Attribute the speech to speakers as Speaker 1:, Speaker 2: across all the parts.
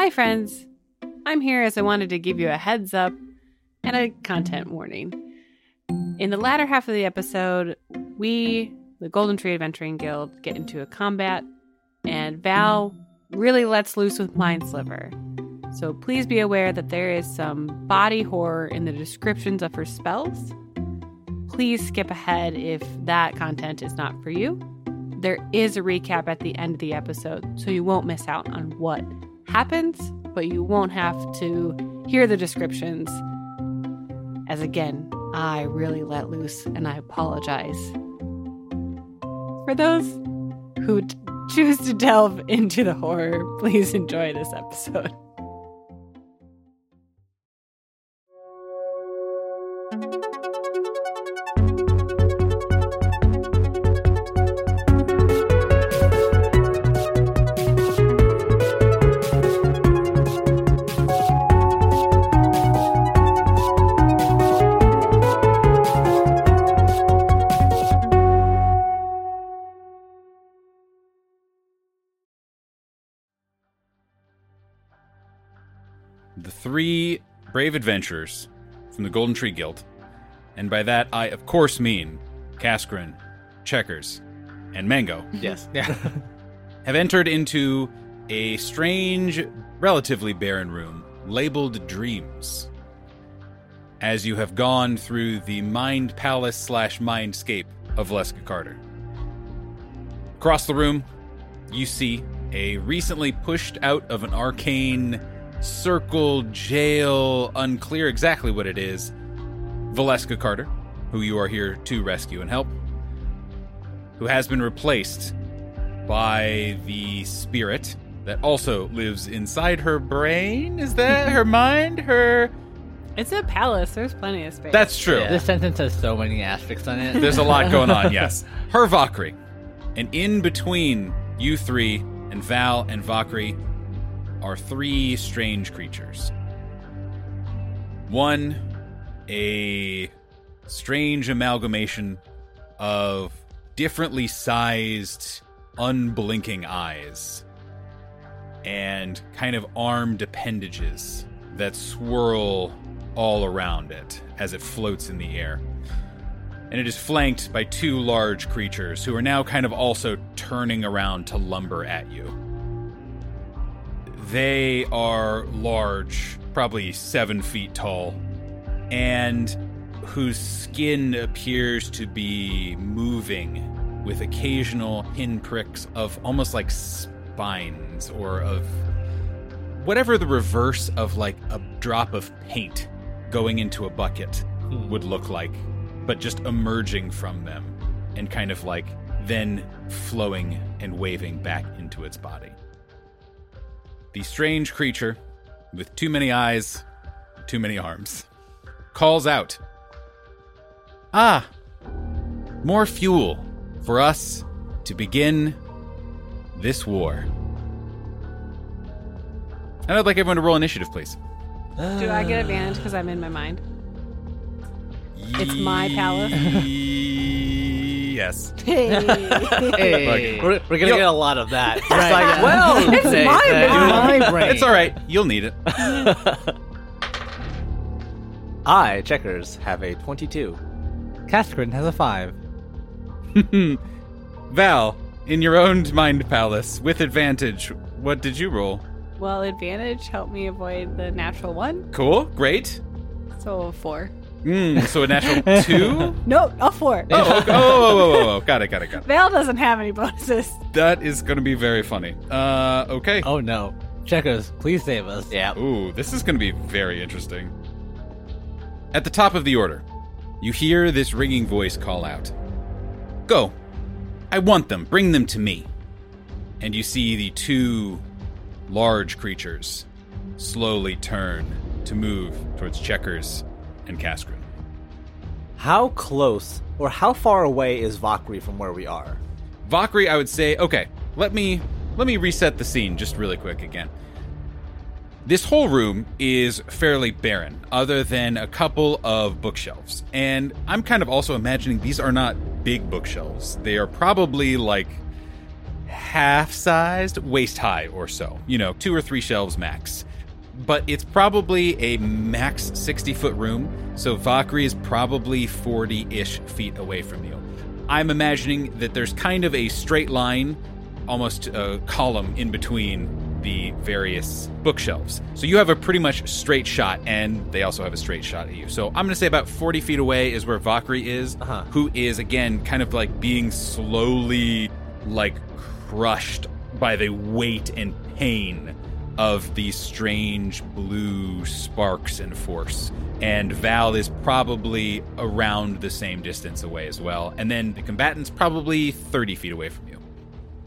Speaker 1: Hi, friends. I'm here as I wanted to give you a heads up and a content warning. In the latter half of the episode, we, the Golden Tree Adventuring Guild, get into a combat, and Val really lets loose with Mind Sliver. So please be aware that there is some body horror in the descriptions of her spells. Please skip ahead if that content is not for you. There is a recap at the end of the episode, so you won't miss out on what happens, but you won't have to hear the descriptions. As again, I really let loose and I apologize. For those who t- choose to delve into the horror, please enjoy this episode.
Speaker 2: Three brave adventurers from the Golden Tree Guild, and by that I of course mean Kaskrin, Checkers, and Mango,
Speaker 3: Yes. Yeah.
Speaker 2: have entered into a strange, relatively barren room labeled Dreams. As you have gone through the Mind Palace slash Mindscape of Leska Carter. Across the room, you see a recently pushed out of an arcane circle jail, unclear exactly what it is, Valeska Carter, who you are here to rescue and help, who has been replaced by the spirit that also lives inside her brain. Is that her mind? Her.
Speaker 1: It's a palace, there's plenty of space.
Speaker 2: That's true.
Speaker 3: This sentence has so many asterisks on it.
Speaker 2: There's a lot going on, yes. Her Vakri. And in between you three and Val and Vakri are three strange creatures. One, a strange amalgamation of differently sized, unblinking eyes and kind of armed appendages that swirl all around it as it floats in the air and it is flanked by two large creatures who are now kind of also turning around to lumber at you. They are large, probably seven feet tall, and whose skin appears to be moving with occasional pinpricks of almost like spines or of whatever the reverse of like a drop of paint going into a bucket hmm. would look like, but just emerging from them and kind of like then flowing and waving back into its body. The strange creature, with too many eyes, too many arms, calls out Ah, more fuel for us to begin this war. And I'd like everyone to roll initiative, please.
Speaker 1: Do I get advantage because I'm in my mind? It's my palace.
Speaker 2: yes.
Speaker 1: Hey.
Speaker 3: Hey, we're, we're gonna get a lot of that.
Speaker 2: Right.
Speaker 3: like, well,
Speaker 1: It's
Speaker 3: say
Speaker 1: my
Speaker 3: that
Speaker 1: brain.
Speaker 3: my brain.
Speaker 2: It's all right. You'll need it.
Speaker 4: I, Checkers, have a 22.
Speaker 3: Kaskrin has a five.
Speaker 2: Val, in your own mind palace, with advantage, what did you roll?
Speaker 1: well, advantage help me avoid the natural one.
Speaker 2: Cool. Great.
Speaker 1: So a four.
Speaker 2: Mm, so a natural two?
Speaker 1: No, a four.
Speaker 2: Oh, okay. oh, oh, oh, oh, got it, got it, got it.
Speaker 1: Val doesn't have any bonuses.
Speaker 2: That is going to be very funny. Uh, okay.
Speaker 3: Oh no. Checkers, please save us.
Speaker 4: Yeah.
Speaker 2: Ooh, this is going to be very interesting. At the top of the order, you hear this ringing voice call out Go! I want them. Bring them to me. And you see the two large creatures slowly turn to move towards Checkers and Kaskrin.
Speaker 4: How close or how far away is Vakri from where we are?
Speaker 2: Vakri, I would say, okay, let me let me reset the scene just really quick again. This whole room is fairly barren, other than a couple of bookshelves. And I'm kind of also imagining these are not big bookshelves. They are probably like half sized, waist high or so. You know, two or three shelves max. But it's probably a max 60 foot room, so Vakri is probably 40 ish feet away from you. I'm imagining that there's kind of a straight line, almost a column in between the various bookshelves. So you have a pretty much straight shot, and they also have a straight shot at you. So I'm going to say about 40 feet away is where Vakri is,
Speaker 4: Uh-huh.
Speaker 2: who is, again, kind of like being slowly, like, crushed by the weight and pain of these strange blue sparks and force. And Val is probably around the same distance away as well. And then the combatant's probably 30 feet away from you.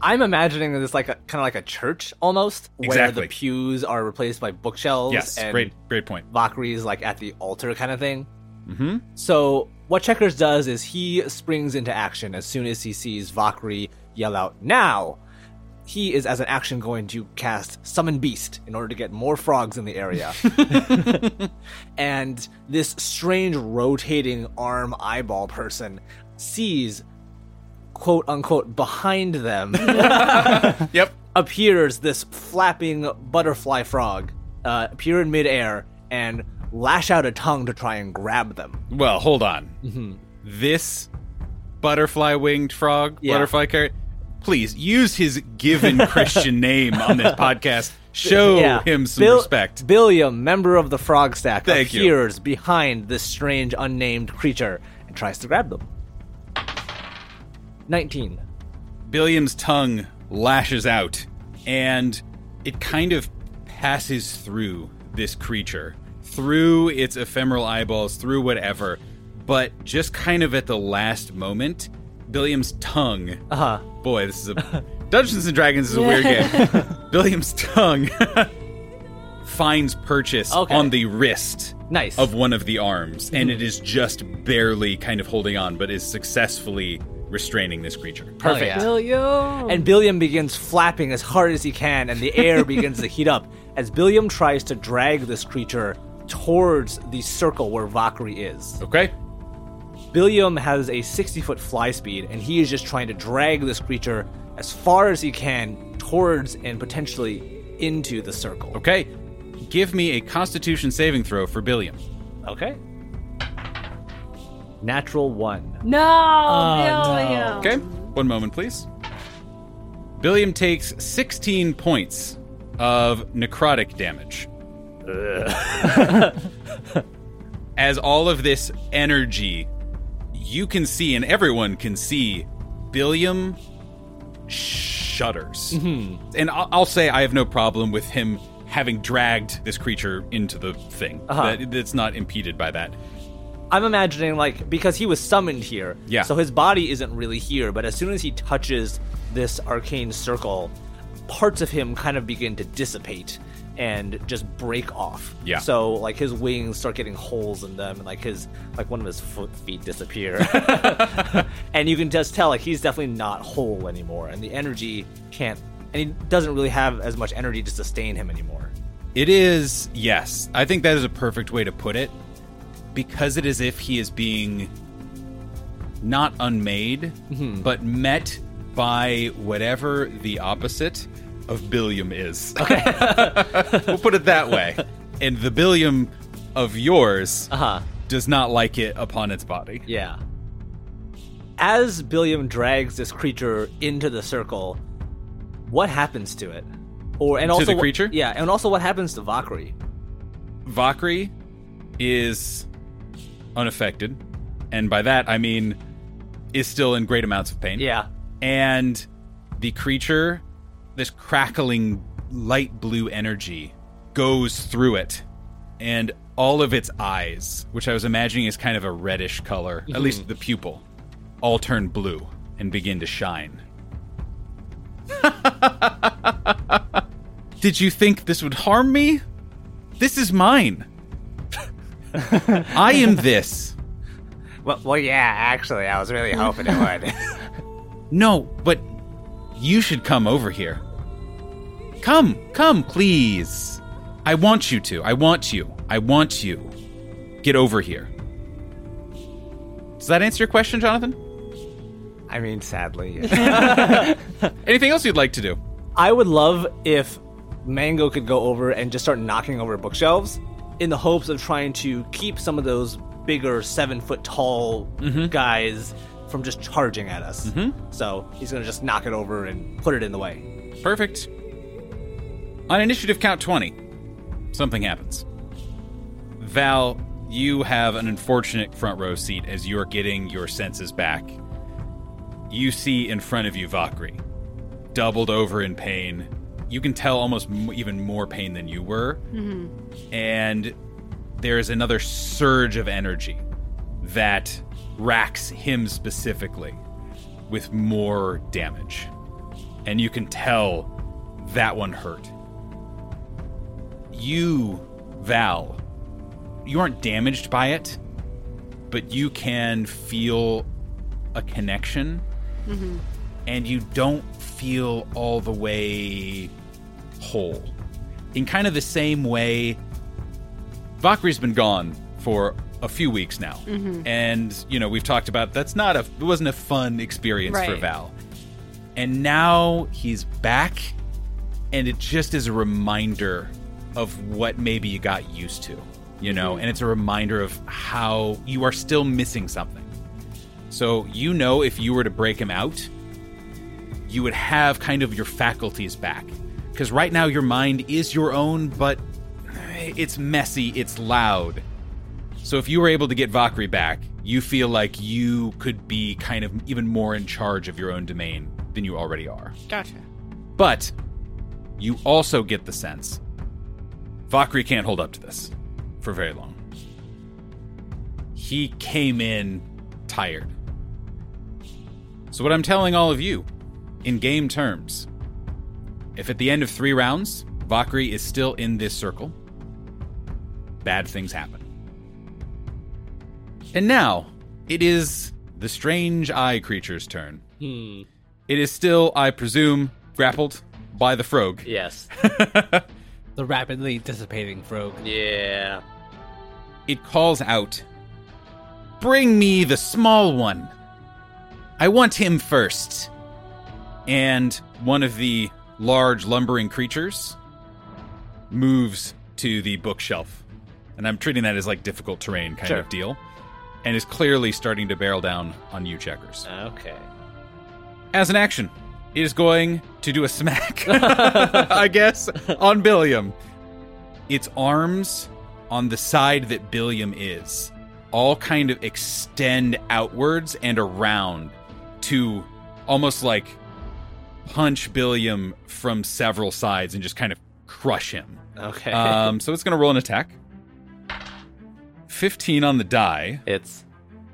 Speaker 4: I'm imagining this like a kind of like a church almost, where
Speaker 2: Exactly.
Speaker 4: the pews are replaced by bookshelves.
Speaker 2: Yes,
Speaker 4: and
Speaker 2: great, great point.
Speaker 4: Vakri's like at the altar kind of thing.
Speaker 2: hmm
Speaker 4: So what Checkers does is he springs into action as soon as he sees Vakri yell out "Now!" He is, as an action, going to cast Summon Beast in order to get more frogs in the area. and this strange rotating arm eyeball person sees, quote unquote, behind them
Speaker 2: Yep.
Speaker 4: appears this flapping butterfly frog uh, appear in midair and lash out a tongue to try and grab them.
Speaker 2: Well, hold on. This butterfly winged frog,
Speaker 4: Yeah.
Speaker 2: butterfly carrot, please use his given Christian name on this podcast. Show him some
Speaker 4: Bill-
Speaker 2: respect.
Speaker 4: Billiam, member of the Frog Stack,
Speaker 2: Thank you.
Speaker 4: appears behind this strange unnamed creature and tries to grab them. 19.
Speaker 2: Billiam's tongue lashes out, and it kind of passes through this creature, through its ephemeral eyeballs, through whatever. But just kind of at the last moment, Billiam's tongue.
Speaker 4: Uh huh.
Speaker 2: Boy, this is a Dungeons and Dragons is a weird game. Billiam's tongue finds purchase
Speaker 4: Okay.
Speaker 2: on the wrist
Speaker 4: Nice.
Speaker 2: of one of the arms, and mm-hmm. it is just barely kind of holding on, but is successfully restraining this creature.
Speaker 4: Perfect.
Speaker 3: yeah.
Speaker 1: William.
Speaker 4: And Billiam begins flapping as hard as he can, and the air begins to heat up as Billiam tries to drag this creature towards the circle where Vakri is.
Speaker 2: Okay.
Speaker 4: Billiam has a 60 foot fly speed, and he is just trying to drag this creature as far as he can towards and potentially into the circle.
Speaker 2: Okay. Give me a constitution saving throw for Billiam.
Speaker 4: Okay. Natural one.
Speaker 1: no, ah,
Speaker 3: no.
Speaker 1: William.
Speaker 2: Okay. One moment, please. Billiam takes 16 points of necrotic damage. As all of this energy, you can see, and everyone can see, Billiam shudders. And I'll, I'll say I have no problem with him having dragged this creature into the thing.
Speaker 4: Uh-huh.
Speaker 2: That, that's not impeded by that.
Speaker 4: I'm imagining, like, because he was summoned here,
Speaker 2: Yeah.
Speaker 4: so his body isn't really here, but as soon as he touches this arcane circle, parts of him kind of begin to dissipate and just break off.
Speaker 2: Yeah.
Speaker 4: So, like, his wings start getting holes in them, and, like, his, like, one of his foot feet disappear. and you can just tell, like, he's definitely not whole anymore, and the energy can't, and he doesn't really have as much energy to sustain him anymore.
Speaker 2: It is, yes. I think that is a perfect way to put it. Because it is if he is being not unmade, mm-hmm. but met by whatever the opposite of Billiam is. Okay. we'll put it that way. And the Billiam of yours
Speaker 4: Uh huh.
Speaker 2: does not like it upon its body.
Speaker 4: Yeah. As Billiam drags this creature into the circle, what happens to it? Or and
Speaker 2: To
Speaker 4: also
Speaker 2: the
Speaker 4: what-
Speaker 2: creature?
Speaker 4: yeah, and also what happens to Vakri?
Speaker 2: Vakri is unaffected. And by that, I mean, is still in great amounts of pain.
Speaker 4: Yeah.
Speaker 2: and the creature, this crackling light blue energy, goes through it, and all of its eyes, which I was imagining is kind of a reddish color, at least mhm. the pupil, all turn blue and begin to shine. Did you think this would harm me? This is mine. I am this.
Speaker 4: Well, well, yeah. Actually, I was really hoping it would.
Speaker 2: No, but you should come over here. Come, come, please. I want you to. I want you. I want you. Get over here. Does that answer your question, Jonathan?
Speaker 4: I mean, sadly. yeah.
Speaker 2: Anything else you'd like to do?
Speaker 4: I would love if Mango could go over and just start knocking over bookshelves in the hopes of trying to keep some of those bigger seven foot tall mm-hmm. guys from just charging at us. Mm-hmm. So he's gonna just knock it over and put it in the way.
Speaker 2: Perfect. On initiative count 20, something happens. Val, you have an unfortunate front row seat as you're getting your senses back. You see in front of you Vakri, doubled over in pain. You can tell almost m- even more pain than you were. And there is another surge of energy that racks him specifically with more damage. And you can tell that one hurt. You, Val, you aren't damaged by it, but you can feel a connection, mm-hmm. and you don't feel all the way whole. In kind of the same way, Vakri's been gone for a few weeks now, mm-hmm. and you know we've talked about that's not a it wasn't a fun experience for Val, and now he's back, and it just is a reminder of what maybe you got used to, you know, mm-hmm. and it's a reminder of how you are still missing something. So you know if you were to break him out, you would have kind of your faculties back. Because right now your mind is your own, but it's messy, it's loud. So if you were able to get Vakri back, you feel like you could be kind of even more in charge of your own domain than you already are.
Speaker 1: Gotcha.
Speaker 2: But you also get the sense Vakri can't hold up to this for very long. He came in tired. So, what I'm telling all of you, in game terms, if at the end of three rounds, Vakri is still in this circle, bad things happen. And now, it is the strange eye creature's turn.
Speaker 4: Hmm.
Speaker 2: It is still, I presume, grappled by the frog.
Speaker 4: Yes.
Speaker 3: The rapidly dissipating frog.
Speaker 4: yeah.
Speaker 2: It calls out, Bring me the small one. I want him first. And one of the large lumbering creatures moves to the bookshelf. And I'm treating that as like difficult terrain kind
Speaker 4: Sure.
Speaker 2: of deal. And is clearly starting to barrel down on you checkers.
Speaker 4: Okay.
Speaker 2: As an action, it is going to do a smack, I guess, on Billiam. Its arms on the side that Billiam is all kind of extend outwards and around to almost like punch Billiam from several sides and just kind of crush him.
Speaker 4: Okay.
Speaker 2: Um, so it's going to roll an attack. 15 on the die,
Speaker 4: it's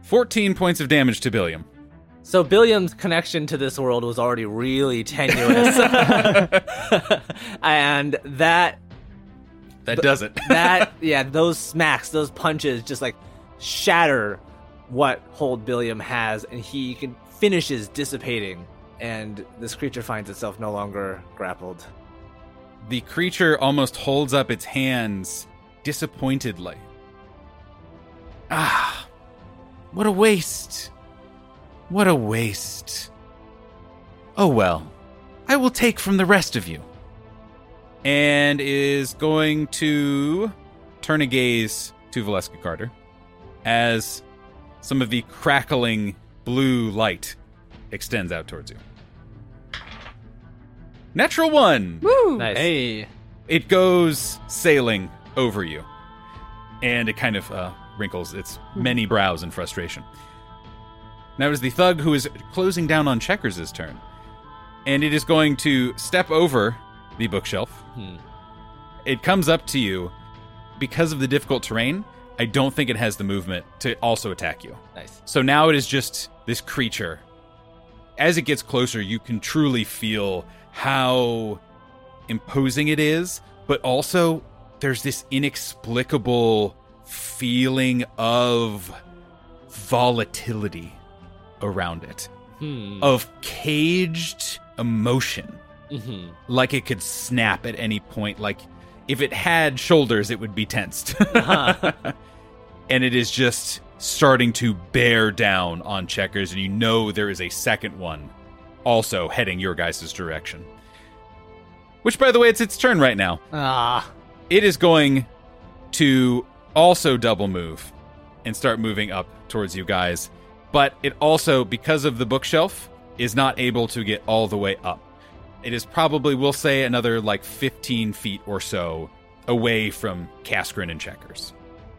Speaker 2: 14 points of damage to Billiam.
Speaker 4: so Billiam's connection to this world was already really tenuous, and that
Speaker 2: That does it.
Speaker 4: that yeah, those smacks, those punches, just like shatter what hold Billiam has, and he can finishes dissipating, and this creature finds itself no longer grappled.
Speaker 2: The creature almost holds up its hands disappointedly. Ah, what a waste. What a waste. Oh well, I will take from the rest of you. And is going to turn a gaze to Valeska Carter as some of the crackling blue light extends out towards you. Natural one!
Speaker 1: Woo!
Speaker 4: Nice.
Speaker 3: Hey,
Speaker 2: it goes sailing over you and it kind of uh, wrinkles its many brows in frustration now it is the thug who is closing down on checkers' turn and it is going to step over the bookshelf
Speaker 4: Hmm.
Speaker 2: it comes up to you because of the difficult terrain i don't think it has the movement to also attack you
Speaker 4: Nice.
Speaker 2: so now it is just this creature. As it gets closer, you can truly feel how imposing it is, but also there's this inexplicable feeling of volatility around it,
Speaker 4: Hmm.
Speaker 2: of caged emotion.
Speaker 4: hmm
Speaker 2: Like it could snap at any point. Like if it had shoulders, it would be tensed. and it is just starting to bear down on checkers, and you know there is a second one also heading your guys' direction. Which, by the way, it's its turn right now.
Speaker 3: Ah,
Speaker 2: It is going to also double move and start moving up towards you guys. But it also, because of the bookshelf, is not able to get all the way up. It is probably, we'll say, another like 15 feet or so away from Kaskrin and Checkers.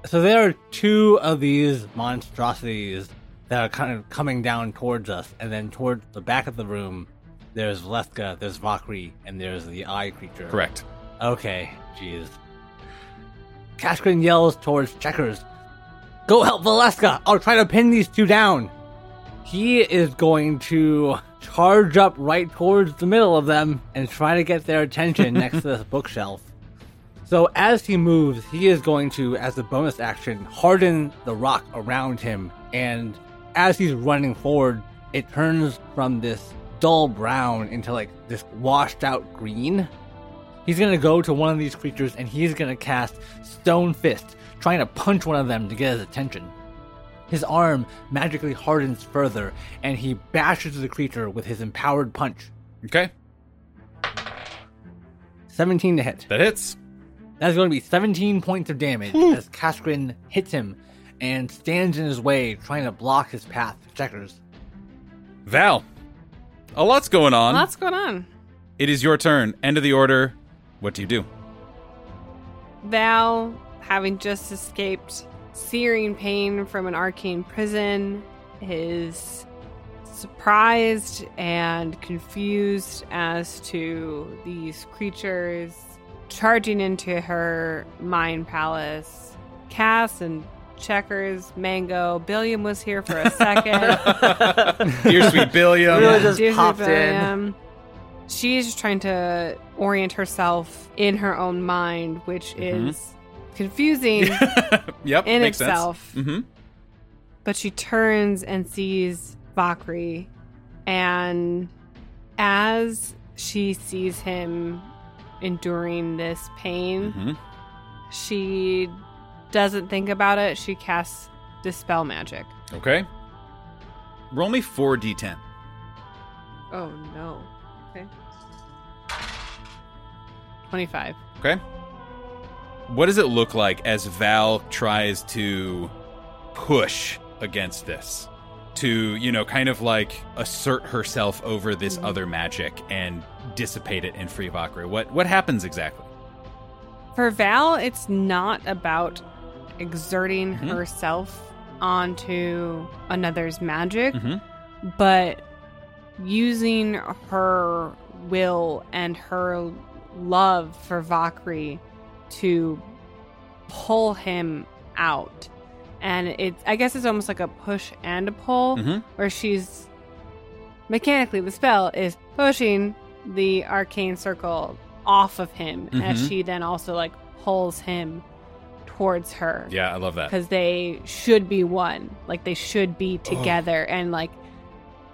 Speaker 3: so there are two of these monstrosities that are kind of coming down towards us, and then towards the back of the room, there's Leska, there's Vakri, and there's the eye creature.
Speaker 2: Correct.
Speaker 3: Okay, jeez. Kaskrin yells towards Checkers, Go help Valeska! I'll try to pin these two down! He is going to charge up right towards the middle of them and try to get their attention next to this bookshelf. So as he moves, he is going to, as a bonus action, harden the rock around him. And as he's running forward, it turns from this dull brown into like this washed out green. He's gonna go to one of these creatures and he's gonna cast Stone Fist, trying to punch one of them to get his attention. His arm magically hardens further and he bashes the creature with his empowered punch.
Speaker 2: Okay.
Speaker 3: 17 to hit.
Speaker 2: That hits.
Speaker 3: That's going to be 17 points of damage as Kaskrin hits him and stands in his way, trying to block his path. Checkers.
Speaker 2: Val, a lot's going on.
Speaker 1: A lot's going on?
Speaker 2: It is your turn. End of the order. What do you do?
Speaker 1: Val, having just escaped searing pain from an arcane prison, is surprised and confused as to these creatures charging into her mind palace. Cass and Checkers, Mango, Billiam was here for a second.
Speaker 2: Dear sweet Billiam.
Speaker 4: Really just
Speaker 1: Disney
Speaker 4: popped in.
Speaker 1: Billiam. She's trying to orient herself in her own mind, which
Speaker 2: Mhm.
Speaker 1: is confusing
Speaker 2: yep.
Speaker 1: in
Speaker 2: makes
Speaker 1: itself.
Speaker 2: Sense. Mm-hmm.
Speaker 1: But she turns and sees Vakri, and as she sees him enduring this pain,
Speaker 2: Mm-hmm.
Speaker 1: she doesn't think about it. She casts Dispel Magic.
Speaker 2: Okay. Roll me 4d10.
Speaker 1: Oh no. Okay. 25.
Speaker 2: Okay. What does it look like as Val tries to push against this? To, you know, kind of like assert herself over this other magic and dissipate it in Free Vakri. What what happens exactly?
Speaker 1: For Val, it's not about exerting
Speaker 2: Mhm.
Speaker 1: herself onto another's magic,
Speaker 2: Mhm.
Speaker 1: but using her will and her love for Vakri to pull him out. And it's I guess it's almost like a push and a pull
Speaker 2: Mhm.
Speaker 1: where she's mechanically the spell is pushing the arcane circle off of him as
Speaker 2: Mhm.
Speaker 1: she then also like pulls him towards her
Speaker 2: Yeah, I love that.
Speaker 1: because they should be one like they should be together and like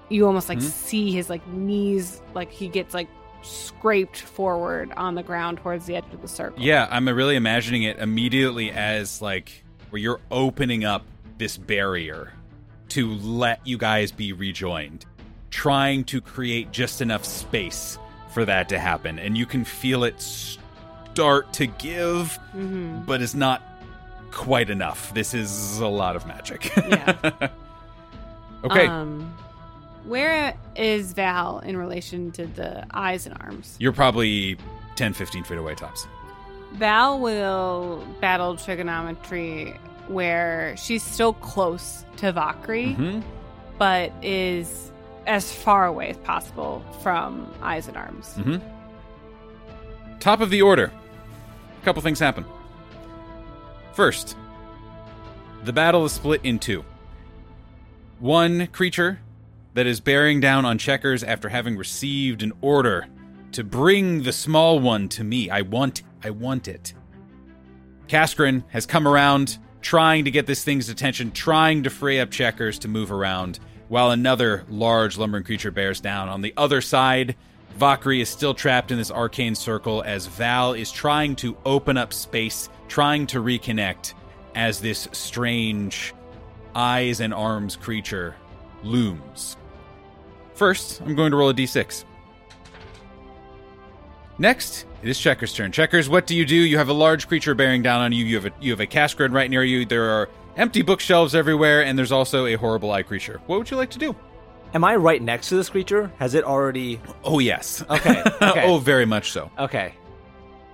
Speaker 1: you almost like
Speaker 2: Mhm.
Speaker 1: see his like knees like he gets like scraped forward on the ground towards the edge of the circle
Speaker 2: Yeah, I'm really imagining it immediately as like where you're opening up this barrier to let you guys be rejoined, trying to create just enough space for that to happen, and you can feel it start to give,
Speaker 1: hmm
Speaker 2: but it's not quite enough. This is a lot of magic.
Speaker 1: Yeah.
Speaker 2: okay,
Speaker 1: um where is val in relation to the eyes and arms
Speaker 2: you're probably 10, 15 feet away tops.
Speaker 1: Val will battle trigonometry where she's still close to Vakri,
Speaker 2: hmm
Speaker 1: but is as far away as possible from Eyes and Arms.
Speaker 2: hmm Top of the order. A couple things happen. First, the battle is split in two. One creature that is bearing down on checkers after having received an order to bring the small one to me. I want I want it. Kaskrin has come around trying to get this thing's attention, trying to free up checkers to move around, while another large lumbering creature bears down. On the other side, Vakri is still trapped in this arcane circle as Val is trying to open up space, trying to reconnect as this strange eyes and arms creature looms. First, I'm going to roll a d6. Next, it is Checker's turn. Checkers, what do you do? You have a large creature bearing down on you. You have a you have a cash grid right near you. There are empty bookshelves everywhere, and there's also a horrible eye creature. What would you like to do?
Speaker 4: Am I right next to this creature? Has it already?
Speaker 2: Oh yes.
Speaker 4: Okay, okay.
Speaker 2: oh, very much so.
Speaker 4: Okay.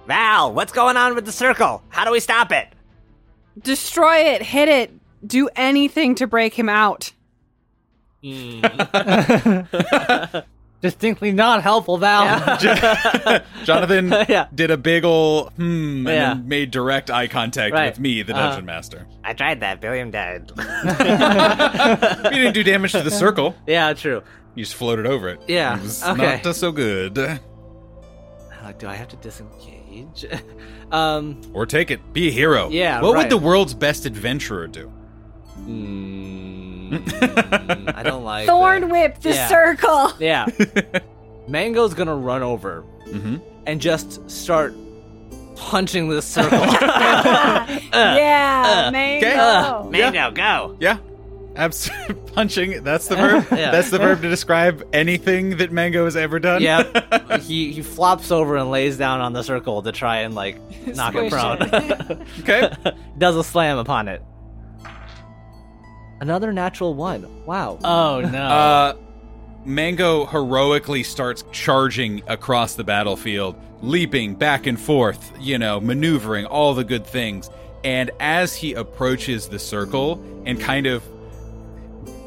Speaker 4: Val, what's going on with the circle? How do we stop it?
Speaker 1: Destroy it, hit it, do anything to break him out.
Speaker 3: Distinctly not helpful, Val.
Speaker 2: Jonathan
Speaker 4: Yeah.
Speaker 2: did a big ol' hmm and
Speaker 4: Yeah.
Speaker 2: then made direct eye contact
Speaker 4: Right.
Speaker 2: with me, the
Speaker 4: Uh-huh.
Speaker 2: dungeon master.
Speaker 4: I tried that. Billiam died.
Speaker 2: You didn't do damage to the circle.
Speaker 4: yeah, true.
Speaker 2: You just floated over it.
Speaker 4: Yeah,
Speaker 2: It was
Speaker 4: okay.
Speaker 2: not so good.
Speaker 4: Uh, do I have to disengage? um,
Speaker 2: Or take it. Be a hero.
Speaker 4: Yeah,
Speaker 2: What
Speaker 4: right.
Speaker 2: would the world's best adventurer do?
Speaker 4: mm, I don't like
Speaker 1: Thorn
Speaker 4: that.
Speaker 1: whip the
Speaker 4: Yeah.
Speaker 1: circle.
Speaker 4: Yeah. Mango's gonna run over
Speaker 2: Mm-hmm.
Speaker 4: and just start punching this circle.
Speaker 1: yeah, mango.
Speaker 4: Uh, Mango, go.
Speaker 2: Yeah. Abs- punching. That's the verb.
Speaker 4: Yeah.
Speaker 2: That's the verb to describe anything that Mango has ever done.
Speaker 4: Yep. he he flops over and lays down on the circle to try and like knock it
Speaker 1: Squish
Speaker 4: prone.
Speaker 2: okay.
Speaker 4: Does a slam upon it. Another natural one. Wow.
Speaker 3: oh no.
Speaker 2: Uh, Mango heroically starts charging across the battlefield, leaping back and forth, you know, maneuvering all the good things. And as he approaches the circle and kind of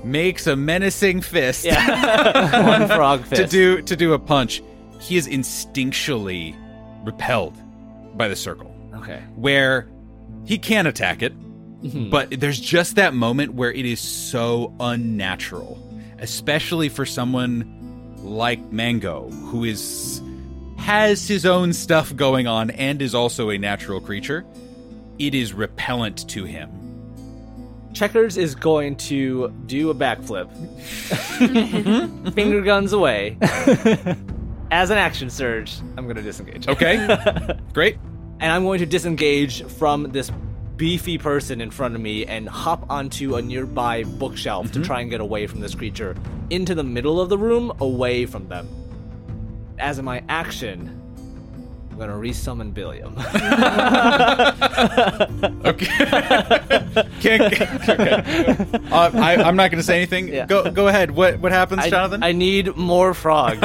Speaker 2: makes a menacing fist
Speaker 4: yeah. one frog fist.
Speaker 2: to do to do a punch, he is instinctually repelled by the circle.
Speaker 4: Okay.
Speaker 2: Where he can't attack it, Mm-hmm. but there's just that moment where it is so unnatural, especially for someone like Mango, who is has his own stuff going on and is also a natural creature. It is repellent to him.
Speaker 4: Checkers is going to do a backflip. Finger guns away. As an action surge, I'm going to disengage.
Speaker 2: Okay, great.
Speaker 4: And I'm going to disengage from this beefy person in front of me and hop onto a nearby bookshelf to mm-hmm. try and get away from this creature into the middle of the room, away from them. As in my action, I'm going to resummon Billiam.
Speaker 2: Okay. Can't, okay. Uh, I, I'm not going to say anything.
Speaker 4: Yeah.
Speaker 2: Go go ahead. What what happens,
Speaker 4: I,
Speaker 2: Jonathan?
Speaker 4: I need more frogs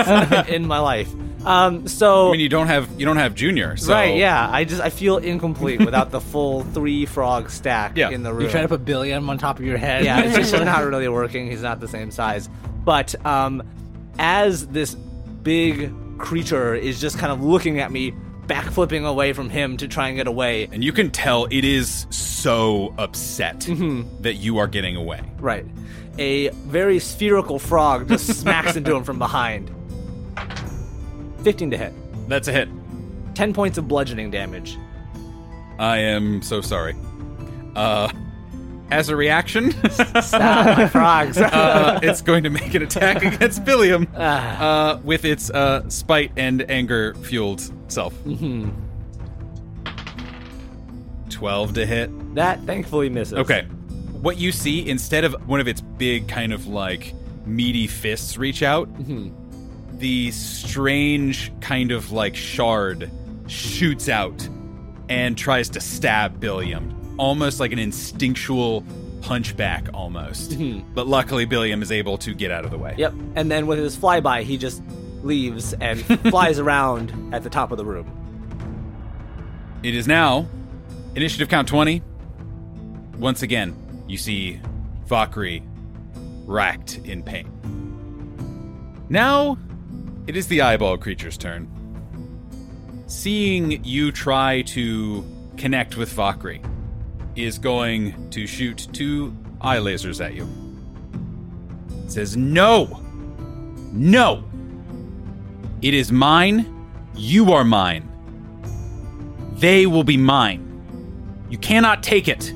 Speaker 4: in my life. Um, so
Speaker 2: I mean, you don't have you don't have Junior, so
Speaker 4: right, yeah. I just I feel incomplete without the full three frog stack
Speaker 2: Yeah.
Speaker 4: in the room.
Speaker 3: you try to put Billiam on top of your head.
Speaker 4: yeah, it's just not really working. He's not the same size. But um, as this big creature is just kind of looking at me, backflipping away from him to try and get away.
Speaker 2: And you can tell it is so upset
Speaker 4: Mm-hmm.
Speaker 2: that you are getting away.
Speaker 4: Right. A very spherical frog just smacks into him from behind. 15 to hit.
Speaker 2: That's a hit.
Speaker 4: 10 points of bludgeoning damage.
Speaker 2: I am so sorry. Uh, as a reaction,
Speaker 4: Stop my frogs.
Speaker 2: uh, it's going to make an attack against Billiam
Speaker 4: Ah.
Speaker 2: uh, with its uh, spite and anger fueled self.
Speaker 4: Mm-hmm.
Speaker 2: 12 to hit.
Speaker 4: that thankfully misses.
Speaker 2: Okay. What you see, instead of one of its big, kind of like meaty fists reach out, the strange kind of like shard shoots out and tries to stab Billiam, almost like an instinctual punchback, almost. Mm-hmm. But luckily, Billiam is able to get out of the way.
Speaker 4: Yep. And then with his flyby, he just leaves and flies around at the top of the room.
Speaker 2: It is now initiative count 20. Once again, you see Vakri racked in pain. Now, it is the eyeball creature's turn. Seeing you try to connect with Vakri is going to shoot two eye lasers at you. It says, No! No! It is mine. You are mine. They will be mine. You cannot take it.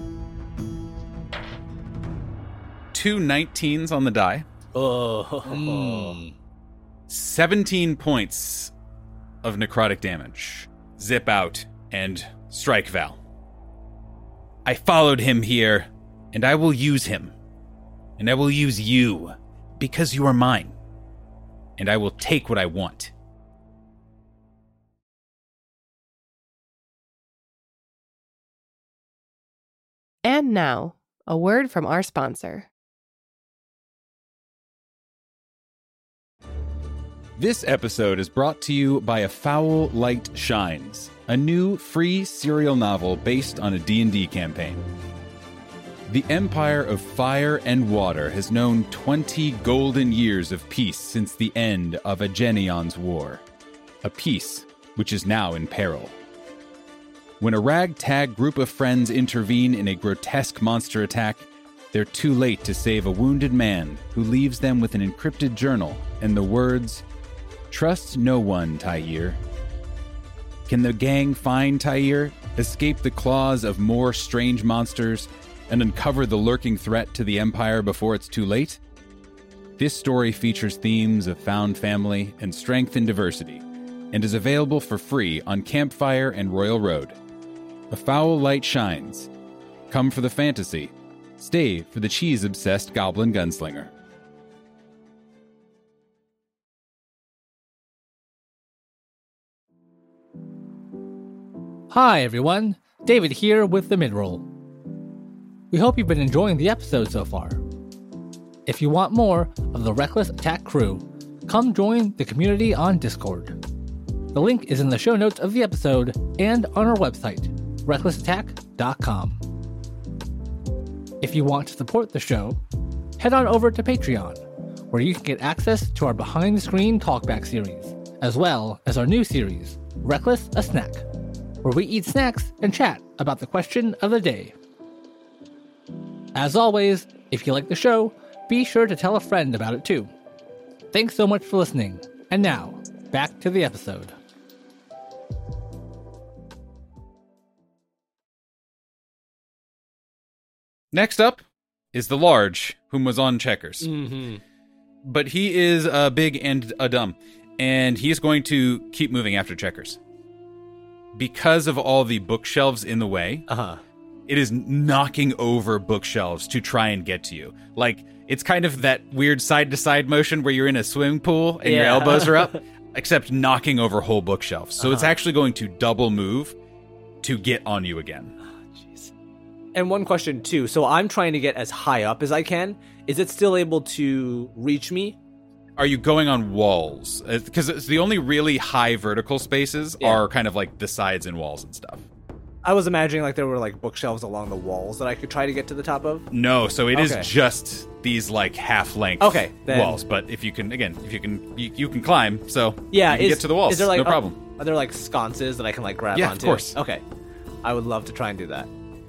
Speaker 2: Two 19s on the die.
Speaker 4: Oh.
Speaker 2: 17 points of necrotic damage. Zip out and strike Val. I followed him here, and I will use him. and I will use you because you are mine. And I will take what I want.
Speaker 5: And now, a word from our sponsor.
Speaker 2: This episode is brought to you by A Foul Light Shines, a new free serial novel based on a D&D campaign. The Empire of Fire and Water has known 20 golden years of peace since the end of Agenion's War, a peace which is now in peril. When a ragtag group of friends intervene in a grotesque monster attack, they're too late to save a wounded man who leaves them with an encrypted journal and the words, Trust no one, Tyir. Can the gang find Tyir, escape the claws of more strange monsters, and uncover the lurking threat to the Empire before it's too late? This story features themes of found family and strength in diversity, and is available for free on Campfire and Royal Road. A foul light shines. Come for the fantasy. Stay for the cheese obsessed goblin gunslinger.
Speaker 3: Hi, everyone. David here with the midroll. We hope you've been enjoying the episode so far. If you want more of the Reckless Attack crew, come join the community on Discord. The link is in the show notes of the episode and on our website, recklessattack.com. If you want to support the show, head on over to Patreon, where you can get access to our behind the screen talkback series, as well as our new series, Reckless a Snack, where we eat snacks and chat about the question of the day. As always, if you like the show, be sure to tell a friend about it too. Thanks so much for listening, and now, back to the episode.
Speaker 2: Next up is the large, whom was on checkers.
Speaker 4: Mm-hmm.
Speaker 2: But he is uh, big and a dumb, and he is going to keep moving after checkers. Because of all the bookshelves in the way,
Speaker 4: Uh huh.
Speaker 2: it is knocking over bookshelves to try and get to you. Like it's kind of that weird side to side motion where you're in a swimming pool and your elbows are up, except knocking over whole bookshelves. So it's
Speaker 4: Uh-huh.
Speaker 2: actually going to double move to get on you again.
Speaker 4: Jeez. And one question too. So I'm trying to get as high up as I can. Is it still able to reach me?
Speaker 2: Are you going on walls? Uh, because it's the only really high vertical spaces
Speaker 4: Yeah.
Speaker 2: are kind of like the sides and walls and stuff.
Speaker 4: I was imagining like there were like bookshelves along the walls that I could try to get to the top of.
Speaker 2: No, so it is
Speaker 4: Okay.
Speaker 2: just these like half length
Speaker 4: Okay, then-
Speaker 2: walls. But if you can, again, if you can, you, you can climb. So
Speaker 4: Yeah,
Speaker 2: you can
Speaker 4: is,
Speaker 2: get to the walls.
Speaker 4: Is there like
Speaker 2: no problem.
Speaker 4: Are, there like sconces that I can like grab
Speaker 2: Yeah, of
Speaker 4: onto?
Speaker 2: course.
Speaker 4: Okay, I would love to try and do that.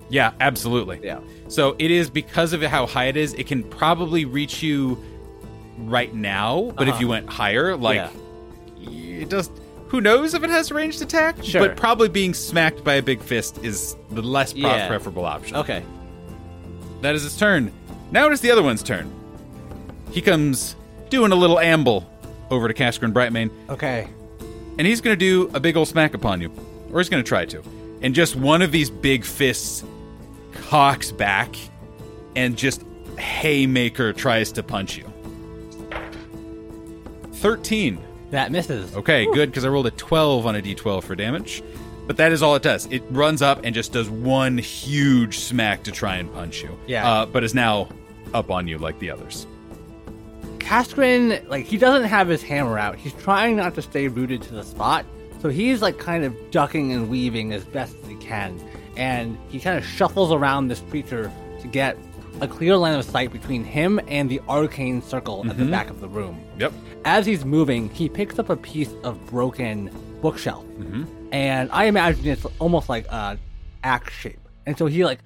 Speaker 2: Yeah, absolutely.
Speaker 4: Yeah.
Speaker 2: So it is because of how high it is. It can probably reach you right now, but if
Speaker 4: Uh-huh.
Speaker 2: you went higher, like
Speaker 4: Yeah.
Speaker 2: it does. Who knows if it has ranged attack?
Speaker 4: Sure.
Speaker 2: But probably being smacked by a big fist is the less pro-
Speaker 4: Yeah.
Speaker 2: preferable option.
Speaker 4: Okay.
Speaker 2: That is his turn. Now it is the other one's turn. He comes doing a little amble over to Kaskrin and Brightmane,
Speaker 3: Okay.
Speaker 2: and he's going to do a big old smack upon you. Or he's going to try to. And just one of these big fists cocks back and just haymaker tries to punch you. 13.
Speaker 3: That misses.
Speaker 2: Okay, good, because I rolled a 12 on a d12 for damage. But that is all it does. It runs up and just does one huge smack to try and punch you.
Speaker 3: Yeah.
Speaker 2: Uh, but is now up on you like the others.
Speaker 3: Kaskrin, like, he doesn't have his hammer out. He's trying not to stay rooted to the spot. So he's, like, kind of ducking and weaving as best as he can. And he kind of shuffles around this creature to get a clear line of sight between him and the arcane circle at the back of the room.
Speaker 2: Yep.
Speaker 3: As he's moving, he picks up a piece of broken bookshelf. Mm-hmm. And I imagine it's almost like a axe shape. And so he, like,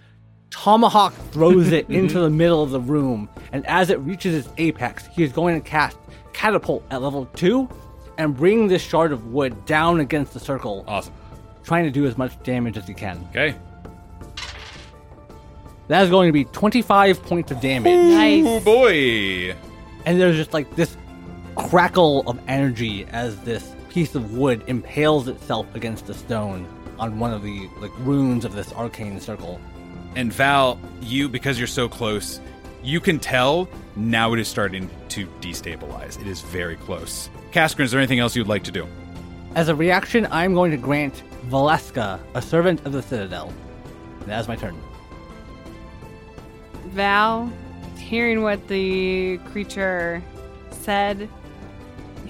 Speaker 3: tomahawk throws it into the mm-hmm. middle of the room, and as it reaches its apex, he is going to cast catapult at level two and bring this shard of wood down against the circle,
Speaker 2: Awesome.
Speaker 3: trying to do as much damage as he can.
Speaker 2: Okay.
Speaker 3: That is going to be 25 points of damage,
Speaker 2: Oh
Speaker 1: Nice.
Speaker 2: boy.
Speaker 3: and there's just like this crackle of energy as this piece of wood impales itself against the stone on one of the like runes of this arcane circle.
Speaker 2: And Val, you because you're so close, You can tell now it is starting to destabilize. It is very close. Kaskrin, is there anything else you'd like to do?
Speaker 3: As a reaction, I'm going to grant Valeska, a servant of the Citadel. That's my turn.
Speaker 1: Val, hearing what the creature said,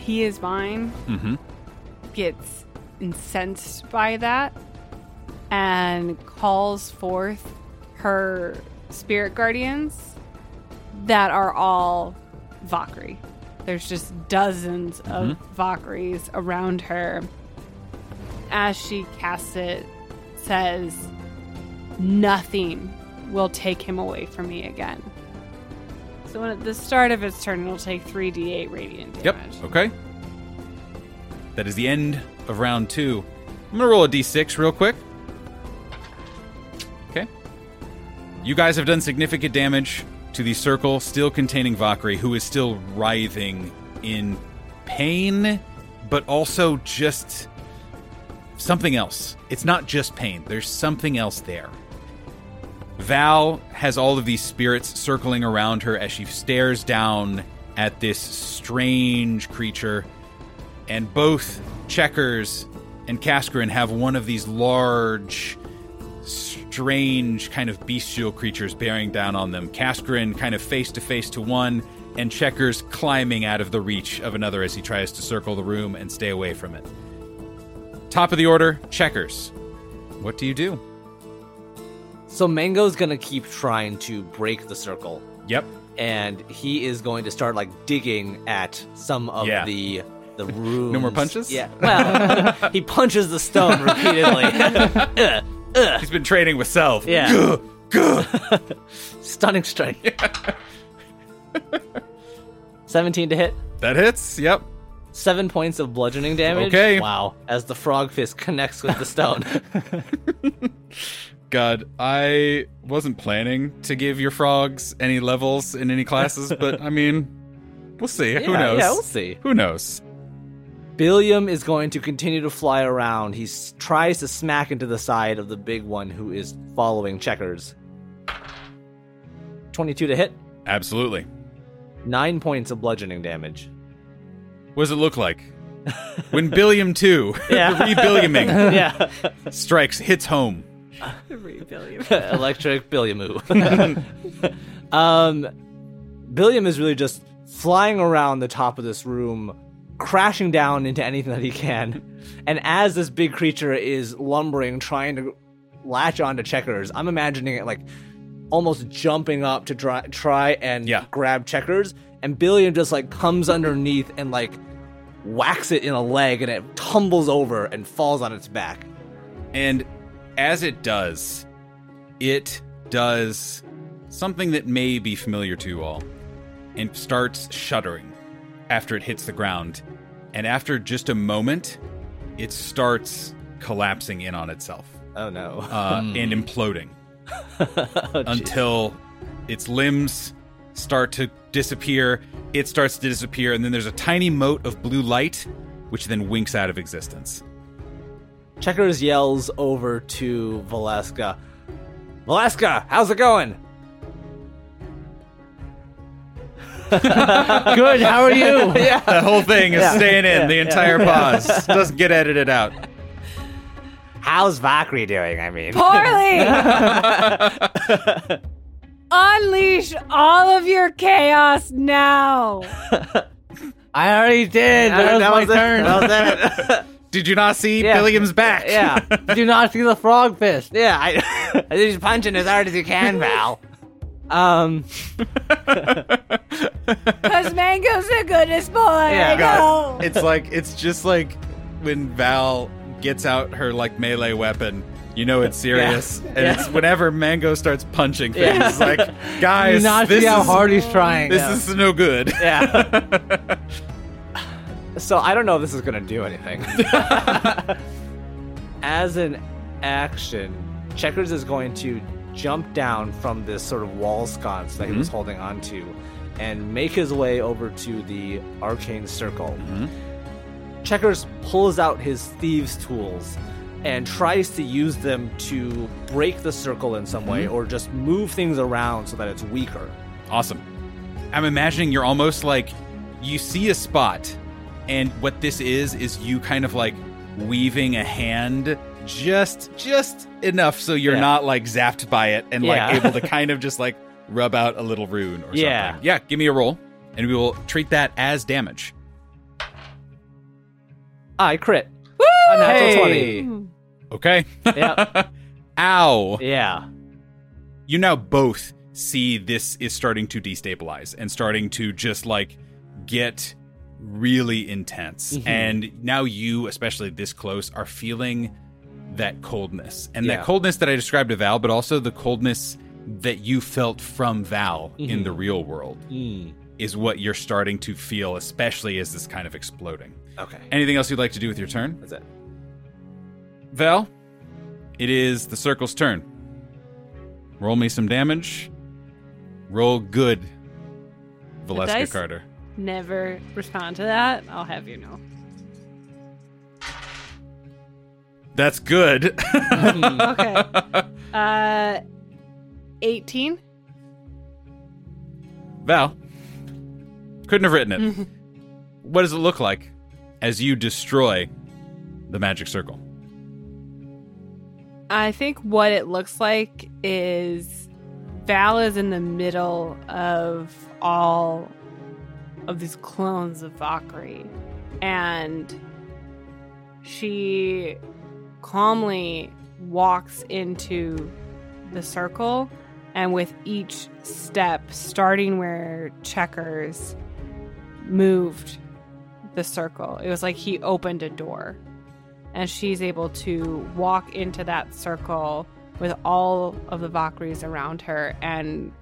Speaker 1: he is mine,
Speaker 2: Mm-hmm.
Speaker 1: gets incensed by that and calls forth her spirit guardians that are all Vakri. There's just dozens of Vakris around her. As she casts it, says, Nothing will take him away from me again. So when at the start of its turn, it'll take 3d8 radiant damage. Yep.
Speaker 2: Okay. That is the end of round two. I'm gonna roll a d6 real quick. Okay. You guys have done significant damage to the circle, still containing Vakri, who is still writhing in pain, but also just something else. It's not just pain. There's something else there. Val has all of these spirits circling around her as she stares down at this strange creature. And both Checkers and Kaskrin have one of these large, strange, kind of bestial creatures bearing down on them. Kaskrin kind of face to face to one, and Checkers climbing out of the reach of another as he tries to circle the room and stay away from it. Top of the order, Checkers. What do you do?
Speaker 4: So Mango's gonna keep trying to break the circle,
Speaker 2: Yep.
Speaker 4: and he is going to start like digging at some of
Speaker 2: Yeah.
Speaker 4: the the rooms.
Speaker 2: more punches?
Speaker 4: Yeah. Well, he punches the stone repeatedly.
Speaker 2: He's been training with Self.
Speaker 4: Yeah. Stunning strike. Seventeen to hit.
Speaker 2: That hits. Yep.
Speaker 4: Seven points of bludgeoning damage.
Speaker 2: Okay.
Speaker 4: Wow. As the frog fist connects with the stone.
Speaker 2: God, I wasn't planning to give your frogs any levels in any classes, but I mean, we'll see. Who knows?
Speaker 4: Yeah, we'll see.
Speaker 2: Who knows?
Speaker 4: Billiam is going to continue to fly around. He s- tries to smack into the side of the big one who is following checkers. 22 to hit,
Speaker 2: Absolutely.
Speaker 4: 9 points of bludgeoning damage.
Speaker 2: What does it look like? when Billiam 2,
Speaker 4: Yeah.
Speaker 2: the re-Billiaming,
Speaker 4: yeah.
Speaker 2: strikes, hits home.
Speaker 4: Electric Billiamoo. um, Billiam is really just flying around the top of this room, crashing down into anything that he can. And as this big creature is lumbering, trying to latch onto checkers, I'm imagining it like almost jumping up to try, try and
Speaker 2: Yeah.
Speaker 4: grab checkers. And Billiam just like comes underneath and like whacks it in a leg and it tumbles over and falls on its back.
Speaker 2: And as it does, it does something that may be familiar to you all and starts shuddering after it hits the ground. And after just a moment, it starts collapsing in on itself
Speaker 4: Oh no.
Speaker 2: uh, and imploding until its limbs start to disappear. It starts to disappear, and then there's a tiny mote of blue light, which then winks out of existence.
Speaker 4: Checkers yells over to Valeska. Valeska, how's it going?
Speaker 3: Good. How are you?
Speaker 4: yeah.
Speaker 2: That whole thing is
Speaker 4: Yeah.
Speaker 2: staying in
Speaker 4: Yeah.
Speaker 2: the entire pause. Doesn't get edited out.
Speaker 4: How's Vakri doing? I mean,
Speaker 1: Poorly! Unleash all of your chaos now!
Speaker 3: I already did. That, was my
Speaker 4: was it.
Speaker 3: turn.
Speaker 4: That was it.
Speaker 2: Did you not see
Speaker 4: Yeah.
Speaker 2: Billiam's back?
Speaker 4: yeah,
Speaker 3: Do not see the frog fist.
Speaker 4: yeah. I, I think he's punching as hard as he can, Val. Um,
Speaker 1: Because Mango's the goodest boy!
Speaker 4: Yeah.
Speaker 1: I know!
Speaker 2: It's like it's just like when Val gets out her like melee weapon. You know it's serious, and
Speaker 4: Yeah.
Speaker 2: it's whenever Mango starts punching things.
Speaker 4: Yeah.
Speaker 2: Like, guys.
Speaker 3: Do
Speaker 2: guys,
Speaker 3: not
Speaker 2: this
Speaker 3: see how
Speaker 2: is
Speaker 3: hard he's trying.
Speaker 2: this is no good.
Speaker 4: yeah. So I don't know if this is gonna do anything. As an action, Checkers is going to jump down from this sort of wall sconce that he was mm-hmm. holding onto and make his way over to the arcane circle. Mm-hmm. Checkers pulls out his thieves' tools and tries to use them to break the circle in some way mm-hmm. or just move things around so that it's weaker.
Speaker 2: Awesome. I'm imagining you're almost like you see a spot, and what this is is you kind of like weaving a hand just just enough so you're
Speaker 4: Yeah.
Speaker 2: not like zapped by it and
Speaker 4: Yeah.
Speaker 2: like able to kind of just like rub out a little rune or
Speaker 4: Yeah.
Speaker 2: something. Yeah, give me a roll, and we will treat that as damage.
Speaker 4: I crit. A natural 20.
Speaker 2: Okay.
Speaker 4: Yeah.
Speaker 2: Ow.
Speaker 4: Yeah.
Speaker 2: you now both see this is starting to destabilize and starting to just like get really intense.
Speaker 4: Mhm.
Speaker 2: And now you, especially this close, are feeling that coldness. And
Speaker 4: Yeah.
Speaker 2: that coldness that I described to Val, but also the coldness that you felt from Val in
Speaker 4: Mhm.
Speaker 2: the real world
Speaker 4: Mm.
Speaker 2: is what you're starting to feel, especially as this kind of exploding.
Speaker 4: Okay.
Speaker 2: Anything else you'd like to do with your turn?
Speaker 4: That's it.
Speaker 2: Val, it is the circle's turn. Roll me some damage. Roll good, Valeska? Carter.
Speaker 1: Never respond to that. I'll have you know.
Speaker 2: That's good.
Speaker 1: Okay. Uh, 18.
Speaker 2: Val, couldn't have written it. what does it look like as you destroy the magic circle?
Speaker 1: I think what it looks like is Val is in the middle of all of these clones of Vakri. And she calmly walks into the circle. And with each step, starting where Checkers moved the circle, it was like he opened a door and she's able to walk into that circle with all of the Vakris around her and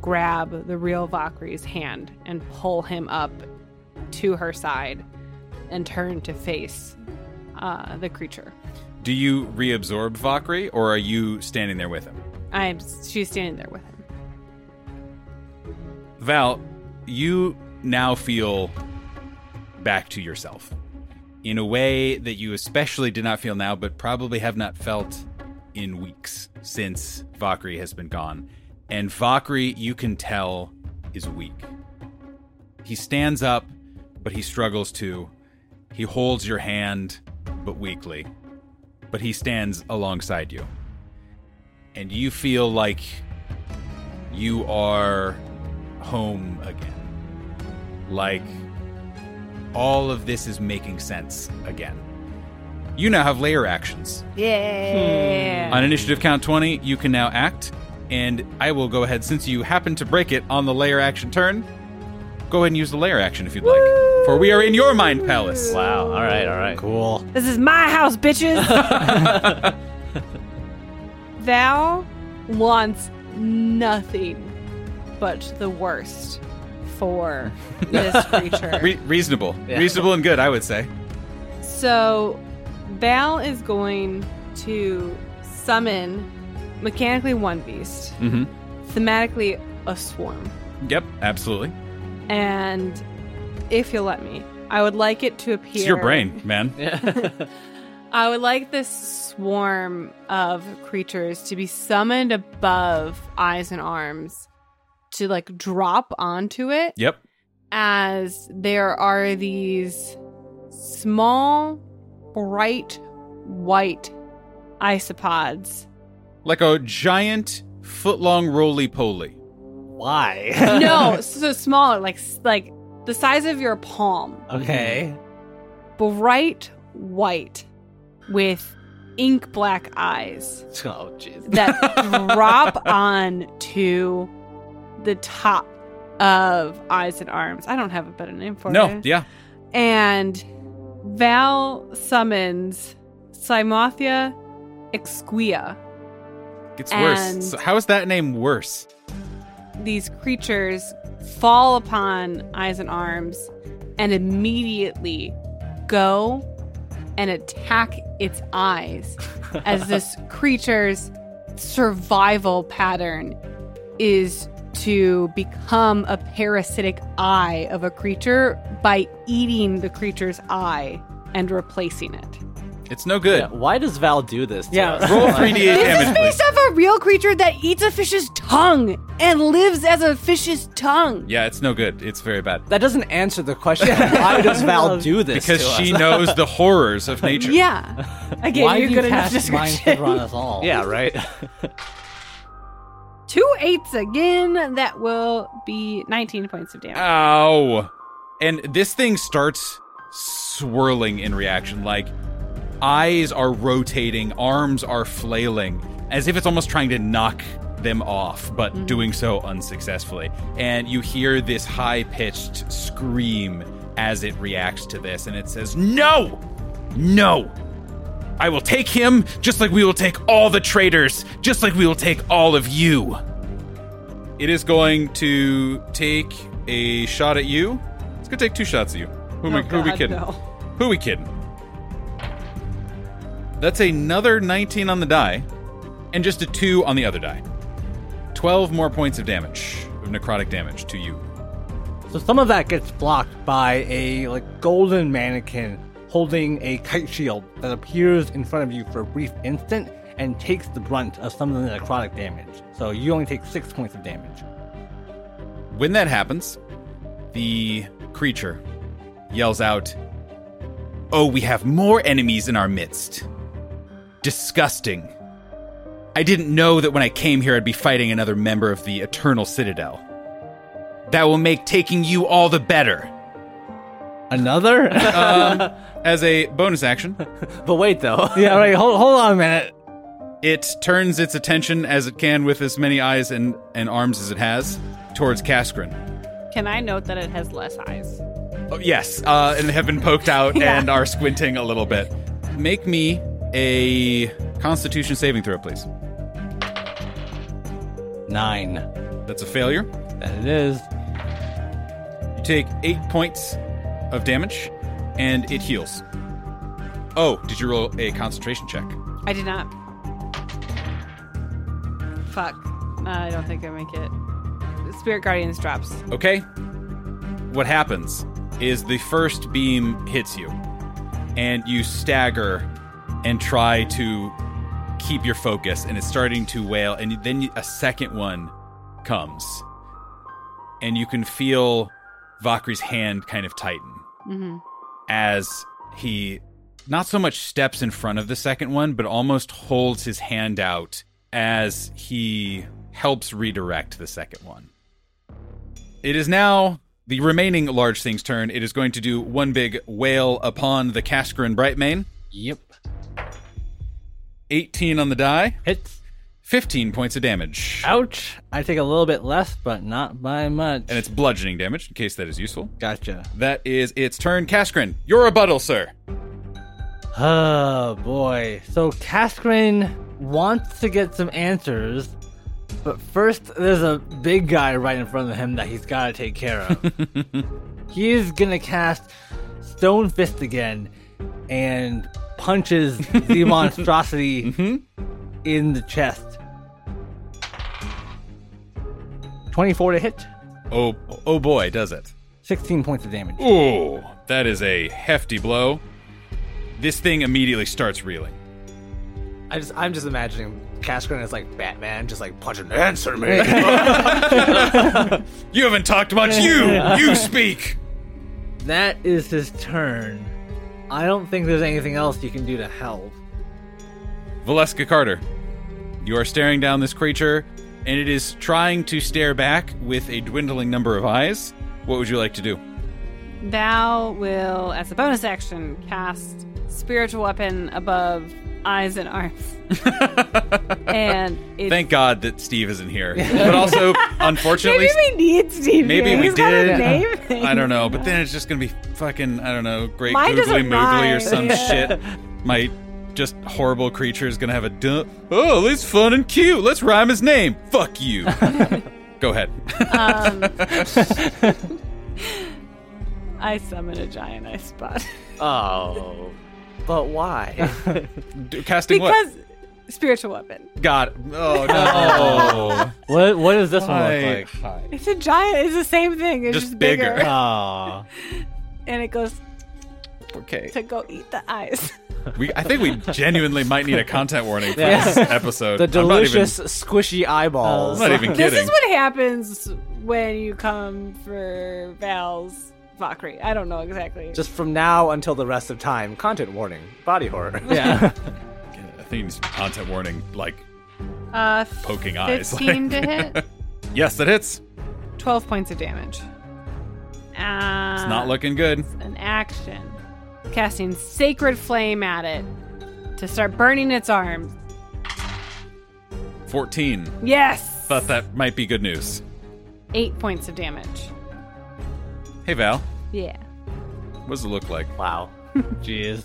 Speaker 1: grab the real Vakri's hand and pull him up to her side and turn to face uh, the creature.
Speaker 2: Do you reabsorb Vakri or are you standing there with him?
Speaker 1: I'm she's standing there with him.
Speaker 2: Val, you now feel back to yourself in a way that you especially did not feel now, but probably have not felt in weeks since Vakri has been gone. And Vakri, you can tell, is weak. He stands up, but he struggles to. He holds your hand, but weakly. But he stands alongside you. And you feel like you are home again. Like all of this is making sense again. You now have lair actions.
Speaker 1: Yeah. Hmm.
Speaker 2: On initiative count 20, you can now act, and I will go ahead, since you happen to break it on the lair action turn, go ahead and use the lair action if you'd like. For we are in your mind palace.
Speaker 4: Wow. All right. All right.
Speaker 3: Cool.
Speaker 1: This is my house, bitches. Val wants nothing but the worst for this creature.
Speaker 2: Re- reasonable.
Speaker 4: Yeah.
Speaker 2: Reasonable and good, I would say.
Speaker 1: So, Val is going to summon mechanically one beast,
Speaker 2: Mm-hmm.
Speaker 1: thematically a swarm.
Speaker 2: Yep, absolutely.
Speaker 1: And if you'll let me, I would like it to appear.
Speaker 2: It's your brain, man.
Speaker 1: I would like this swarm of creatures to be summoned above eyes and arms to like drop onto it
Speaker 2: Yep.
Speaker 1: as there are these small, bright white isopods.
Speaker 2: Like a giant foot long roly poly.
Speaker 4: Why?
Speaker 1: no, so smaller, like like the size of your palm.
Speaker 4: okay.
Speaker 1: Bright white with ink black eyes.
Speaker 4: Oh, jeez.
Speaker 1: that drop on to the top of eyes and arms. I don't have a better name for
Speaker 2: No,
Speaker 1: it.
Speaker 2: No, yeah.
Speaker 1: And Val summons Cymothoa exigua.
Speaker 2: Gets
Speaker 1: And-
Speaker 2: worse. So how is that name worse?
Speaker 1: These creatures fall upon eyes and arms and immediately go and attack its eyes as this creature's survival pattern is to become a parasitic eye of a creature by eating the creature's eye and replacing it.
Speaker 2: It's no good.
Speaker 4: Yeah, why does Val do this? To
Speaker 3: Yeah.
Speaker 4: us?
Speaker 2: Roll 3d8
Speaker 1: This is
Speaker 2: damage, please.
Speaker 1: based off a real creature that eats a fish's tongue and lives as a fish's tongue.
Speaker 2: Yeah, it's no good. It's very bad.
Speaker 4: That doesn't answer the question. why does Val do this?
Speaker 2: Because
Speaker 4: to
Speaker 2: she
Speaker 4: us?
Speaker 2: knows the horrors of nature.
Speaker 1: Yeah. I gave
Speaker 3: Why
Speaker 1: you
Speaker 3: do
Speaker 1: good
Speaker 3: you
Speaker 1: enough
Speaker 3: cast Mind
Speaker 1: description.
Speaker 3: Sliver on us all?
Speaker 4: Yeah, right.
Speaker 1: Two eights again. That will be 19 points of damage.
Speaker 2: Ow. And this thing starts swirling in reaction. Like, eyes are rotating, arms are flailing, as if it's almost trying to knock them off, but mm. doing so unsuccessfully. And you hear this high pitched scream as it reacts to this, and it says, No! No! I will take him just like we will take all the traitors, just like we will take all of you. It is going to take a shot at you. It's going to take two shots at you. Who,
Speaker 1: Oh,
Speaker 2: who we kidding?
Speaker 1: no.
Speaker 2: Who we kidding? That's another 19 on the die, and just a 2 on the other die. 12 more points of damage, of necrotic damage to you.
Speaker 3: So some of that gets blocked by a like golden mannequin holding a kite shield that appears in front of you for a brief instant and takes the brunt of some of the necrotic damage. So you only take six points of damage.
Speaker 2: When that happens, the creature yells out, Oh, we have more enemies in our midst. Disgusting. I didn't know that when I came here I'd be fighting another member of the Eternal Citadel. That will make taking you all the better.
Speaker 3: Another?
Speaker 2: Um, as a bonus action,
Speaker 4: but wait, though.
Speaker 3: yeah, right. Hold, hold on a minute.
Speaker 2: it turns its attention as it can with as many eyes and, and arms as it has towards Kaskrin.
Speaker 1: Can I note that it has less eyes?
Speaker 2: Oh, yes, uh, and have been poked out
Speaker 1: Yeah.
Speaker 2: and are squinting a little bit. Make me a Constitution saving throw, please.
Speaker 3: Nine.
Speaker 2: That's a failure.
Speaker 3: That it is.
Speaker 2: You take eight points of damage, and it heals. Oh, did you roll a concentration check?
Speaker 1: I did not. Fuck. Uh, I don't think I make it. Spirit Guardians drops.
Speaker 2: Okay. What happens is the first beam hits you, and you stagger and try to keep your focus, and it's starting to wail, and then a second one comes, and you can feel Vakri's hand kind of tighten
Speaker 1: hmm
Speaker 2: as he not so much steps in front of the second one, but almost holds his hand out as he helps redirect the second one. It is now the remaining large thing's turn. It is going to do one big wail upon the Kaskrin Brightmane.
Speaker 3: Yep.
Speaker 2: 18 on the die,
Speaker 3: Hits.
Speaker 2: 15 points of damage.
Speaker 3: Ouch. I take a little bit less, but not by much.
Speaker 2: And it's bludgeoning damage, in case that is useful.
Speaker 3: gotcha.
Speaker 2: That is its turn. Kaskrin, your rebuttal, sir.
Speaker 3: Oh boy. So Kaskrin wants to get some answers, but first there's a big guy right in front of him that he's got to take care of. He's gonna cast Stone Fist again and punches the monstrosity mm-hmm. in the chest. 24 to hit,
Speaker 2: Oh, oh boy, does it.
Speaker 3: 16 points of damage.
Speaker 2: Ooh, that is a hefty blow. This thing immediately starts reeling.
Speaker 4: I just, I'm just imagining Kaskrin as like Batman, just like punching. Answer me.
Speaker 2: You haven't talked much. You, you speak.
Speaker 3: That is his turn. I don't think there's anything else you can do to help.
Speaker 2: Valeska Carter, you are staring down this creature, and it is trying to stare back with a dwindling number of eyes. What would you like to do?
Speaker 1: Val will, as a bonus action, cast spiritual weapon above eyes and arms. and it's,
Speaker 2: Thank God that Steve isn't here. But also, unfortunately,
Speaker 1: maybe we need Steve.
Speaker 2: maybe
Speaker 1: here.
Speaker 2: we
Speaker 1: He's got a
Speaker 2: did.
Speaker 1: name.
Speaker 2: I don't know. But then it's just gonna be fucking I don't know, great
Speaker 1: Mine
Speaker 2: googly moogly or some
Speaker 1: Yeah.
Speaker 2: shit. My just horrible creature is gonna have a duh. Oh, it's fun and cute. Let's rhyme his name. Fuck you. Go ahead.
Speaker 1: Um, I summon a giant isopod
Speaker 4: oh, but why?
Speaker 2: D- Casting what?
Speaker 1: because spiritual weapon.
Speaker 2: God. Oh no.
Speaker 3: What what does this one look like?
Speaker 1: It's a giant. It's the same thing. It's
Speaker 2: Just
Speaker 1: just,
Speaker 2: bigger.
Speaker 1: bigger.
Speaker 3: Aw.
Speaker 1: and it goes.
Speaker 2: Okay.
Speaker 1: to go eat the eyes.
Speaker 2: We, I think we genuinely might need a content warning for
Speaker 4: Yeah.
Speaker 2: this episode.
Speaker 4: The
Speaker 2: I'm even-
Speaker 4: delicious, squishy eyeballs.
Speaker 2: I'm not even kidding.
Speaker 1: this is what happens when you come for Val's Vakri. I don't know exactly.
Speaker 4: Just from now until the rest of time, content warning, body horror.
Speaker 3: Yeah.
Speaker 2: I think it's content warning, like
Speaker 1: uh,
Speaker 2: poking eyes.
Speaker 1: 15 to hit,
Speaker 2: yes, that hits.
Speaker 1: 12 points of damage. Uh,
Speaker 2: It's not looking good.
Speaker 1: an action. Casting Sacred Flame at it to start burning its arms.
Speaker 2: 14.
Speaker 1: Yes!
Speaker 2: Thought that might be good news.
Speaker 1: Eight points of damage.
Speaker 2: Hey Val,
Speaker 1: Yeah.
Speaker 2: what does it look like
Speaker 4: Wow. Jeez.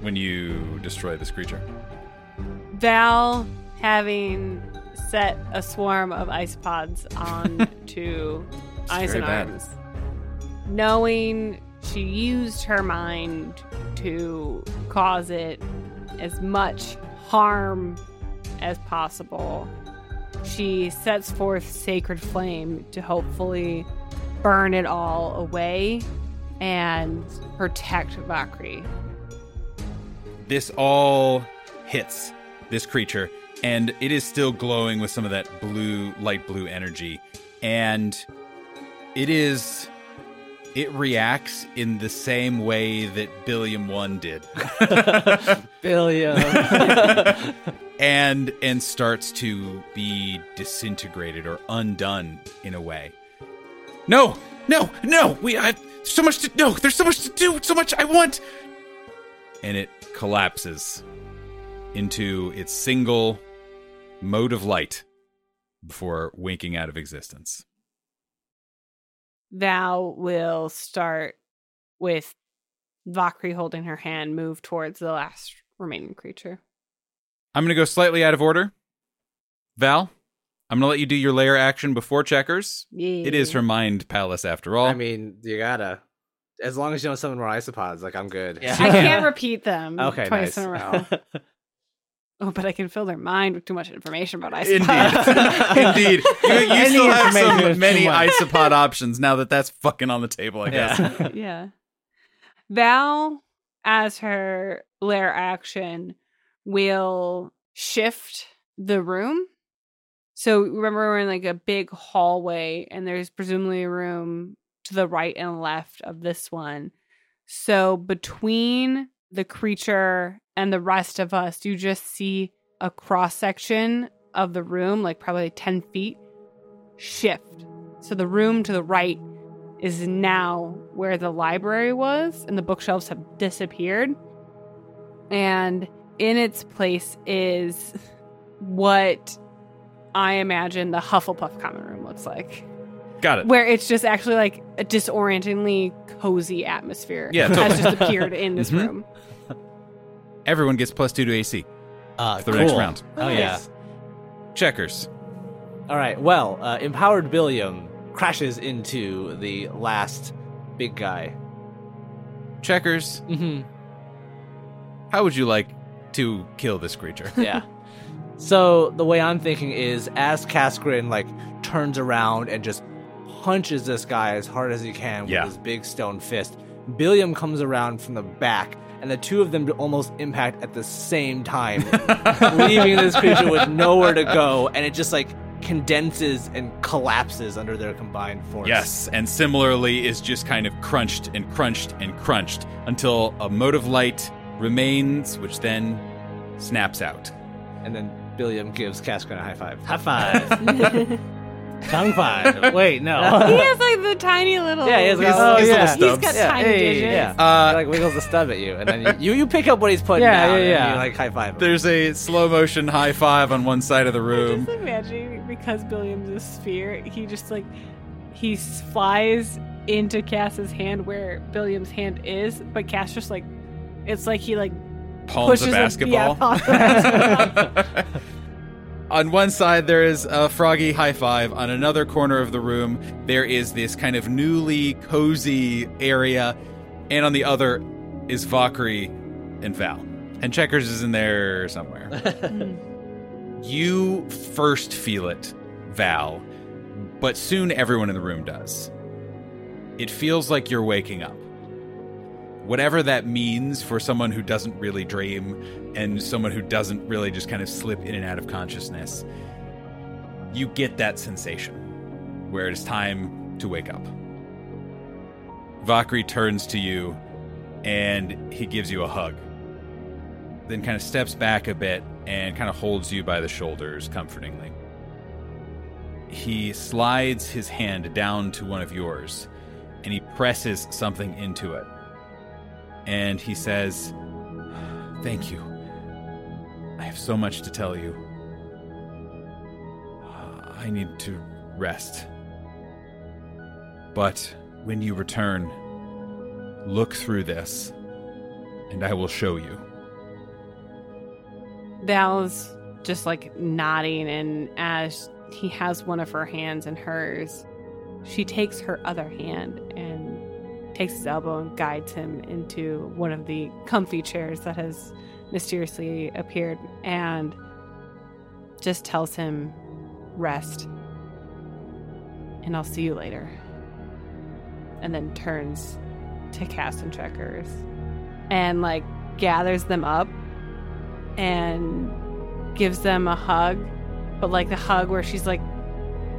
Speaker 2: when you destroy this creature?
Speaker 1: Val having set a swarm of isopods on to eyes
Speaker 2: very
Speaker 1: and
Speaker 2: bad.
Speaker 1: arms. Knowing she used her mind to cause it as much harm as possible. She sets forth sacred flame to hopefully burn it all away and protect Vakri.
Speaker 2: This all hits this creature, and it is still glowing with some of that blue, light blue energy. And it is. It reacts in the same way that Billiam 1 did.
Speaker 4: Billion.
Speaker 2: and and starts to be disintegrated or undone in a way. No, no, no! We have so much to no. There's so much to do. So much I want. And it collapses into its single mode of light before winking out of existence.
Speaker 1: Val will start with Vakri holding her hand, move towards the last remaining creature.
Speaker 2: I'm gonna go slightly out of order. Val, I'm gonna let you do your lair action before checkers.
Speaker 1: Yeah.
Speaker 2: It is her mind palace after all.
Speaker 4: I mean, you gotta. As long as you don't summon more isopods, like I'm good.
Speaker 5: Yeah.
Speaker 1: I can't repeat them
Speaker 4: Okay,
Speaker 1: twice
Speaker 4: nice.
Speaker 1: in a row. Oh, but I can fill their mind with too much information about ice
Speaker 2: Indeed. Indeed. You, you
Speaker 3: Any
Speaker 2: still have
Speaker 3: information
Speaker 2: some
Speaker 3: is
Speaker 2: many isopod options now that that's fucking on the table, I guess.
Speaker 4: Yeah.
Speaker 1: yeah. Val, as her lair action, will shift the room. So remember, we're in like a big hallway, and there's presumably a room to the right and left of this one. So between the creature and the rest of us, you just see a cross section of the room, like probably 10 feet, shift. So the room to the right is now where the library was, and the bookshelves have disappeared. And in its place is what I imagine the Hufflepuff common room looks like,
Speaker 2: Got it.
Speaker 1: where it's just actually like a disorientingly cozy atmosphere
Speaker 2: Yeah,
Speaker 1: has just appeared in this
Speaker 2: Mhm.
Speaker 1: room.
Speaker 2: Everyone gets plus two to AC
Speaker 4: Uh,
Speaker 2: for the next round.
Speaker 4: Oh yeah.
Speaker 2: Checkers.
Speaker 4: All right. Well, uh, empowered Billiam crashes into the last big guy.
Speaker 2: Checkers,
Speaker 4: Mm-hmm.
Speaker 2: how would you like to kill this creature?
Speaker 4: yeah. So the way I'm thinking is, as Kaskrin like turns around and just punches this guy as hard as he can with
Speaker 2: Yeah.
Speaker 4: his big stone fist, Billiam comes around from the back, and the two of them almost impact at the same time, leaving this creature with nowhere to go, and it just like condenses and collapses under their combined force.
Speaker 2: Yes, and similarly is just kind of crunched and crunched and crunched until a mote of light remains, which then snaps out.
Speaker 4: And then Billiam gives Kaskrin a high five.
Speaker 3: High five. Tongue five. Wait, no.
Speaker 1: he has like the tiny little.
Speaker 4: Yeah, he has, like, his-
Speaker 3: Oh,
Speaker 4: his
Speaker 3: yeah.
Speaker 4: little
Speaker 1: He's
Speaker 4: stubs.
Speaker 1: got
Speaker 3: Yeah,
Speaker 1: tiny
Speaker 3: hey,
Speaker 1: digits.
Speaker 4: Yeah.
Speaker 2: Uh,
Speaker 4: he like wiggles the stub at you, and then you, you pick up what he's putting
Speaker 3: Yeah,
Speaker 4: down.
Speaker 3: yeah,
Speaker 4: and you like high five. him.
Speaker 2: There's a slow motion high five on one side of the
Speaker 1: I'm
Speaker 2: room.
Speaker 1: just imagining because Billiam's a sphere, he just like he s- flies into Cass's hand where Billiam's hand is, but Cass just like it's like he like
Speaker 2: Palms
Speaker 1: pushes
Speaker 2: a
Speaker 1: him- yeah,
Speaker 2: basketball.
Speaker 1: palms the basketball.
Speaker 2: On one side, there is a froggy high five. On another corner of the room, there is this kind of newly cozy area. And on the other is Vakri and Val. And Checkers is in there somewhere. you first feel it, Val, but soon everyone in the room does. It feels like you're waking up. Whatever that means for someone who doesn't really dream and someone who doesn't really just kind of slip in and out of consciousness, you get that sensation where it's time to wake up. Vakri turns to you and he gives you a hug. Then kind of steps back a bit and kind of holds you by the shoulders comfortingly. He slides his hand down to one of yours and he presses something into it. And he says, Thank you. I have so much to tell you. I need to rest. But when you return, look through this, and I will show you.
Speaker 1: Val's just like nodding, and as he has one of her hands in hers, she takes her other hand and takes his elbow and guides him into one of the comfy chairs that has mysteriously appeared and just tells him, Rest. And I'll see you later. And then turns to Cast and Checkers and like gathers them up and gives them a hug, but like the hug where she's like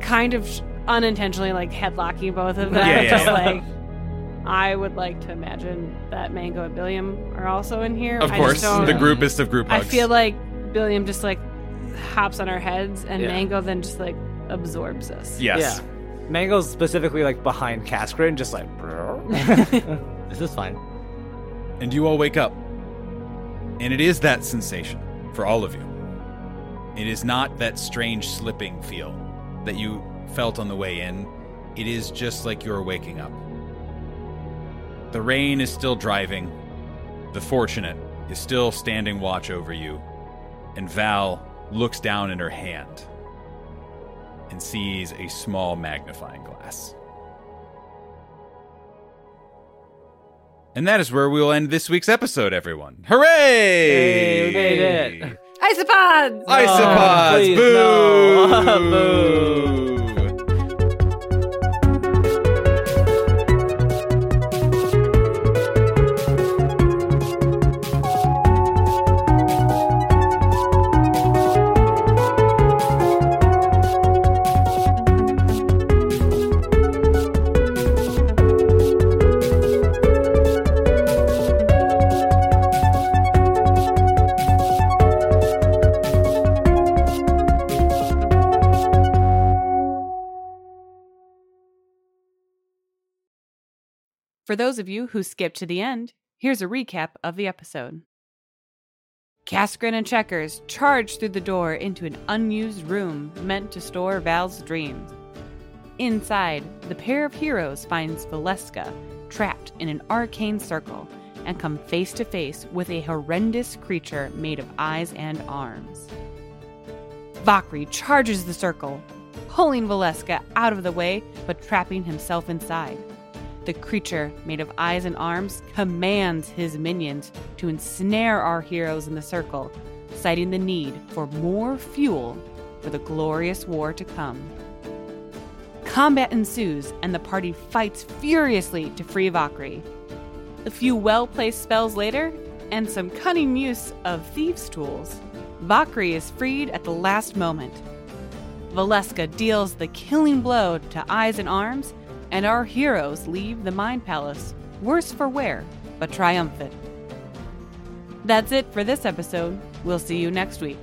Speaker 1: kind of unintentionally like headlocking both of them.
Speaker 2: Yeah, yeah,
Speaker 1: just like I would like to imagine that Mango and Billiam are also in here.
Speaker 2: Of
Speaker 1: I
Speaker 2: course,
Speaker 1: just don't-
Speaker 2: the groupest of group
Speaker 1: I feel like Billiam just like hops on our heads, and
Speaker 4: Yeah.
Speaker 1: Mango then just like absorbs us.
Speaker 2: yes.
Speaker 4: Yeah. Mango's specifically like behind Kaskrin, just like, this is fine.
Speaker 2: and you all wake up. And it is that sensation for all of you. It is not that strange slipping feel that you felt on the way in. It is just like you're waking up. The rain is still driving. The fortunate is still standing watch over you. And Val looks down in her hand and sees a small magnifying glass. And that is where we will end this week's episode, everyone. Hooray!
Speaker 4: Hey, we made it.
Speaker 1: Isopods!
Speaker 2: Isopods!
Speaker 4: Oh, please,
Speaker 2: Boo!
Speaker 4: no.
Speaker 1: For those of you who skipped to the end, here's a recap of the episode. Kaskrin and Checkers charge through the door into an unused room meant to store Val's dreams. Inside, the pair of heroes finds Valeska trapped in an arcane circle and come face to face with a horrendous creature made of eyes and arms. Vakri charges the circle, pulling Valeska out of the way but trapping himself inside. The creature, made of eyes and arms, commands his minions to ensnare our heroes in the circle, citing the need for more fuel for the glorious war to come. Combat ensues, and the party fights furiously to free Vakri. A few well placed spells later, and some cunning use of thieves' tools, Vakri is freed at the last moment. Valeska deals the killing blow to eyes and arms, and our heroes leave the Mind Palace, worse for wear, but triumphant. That's it for this episode. We'll see you next week.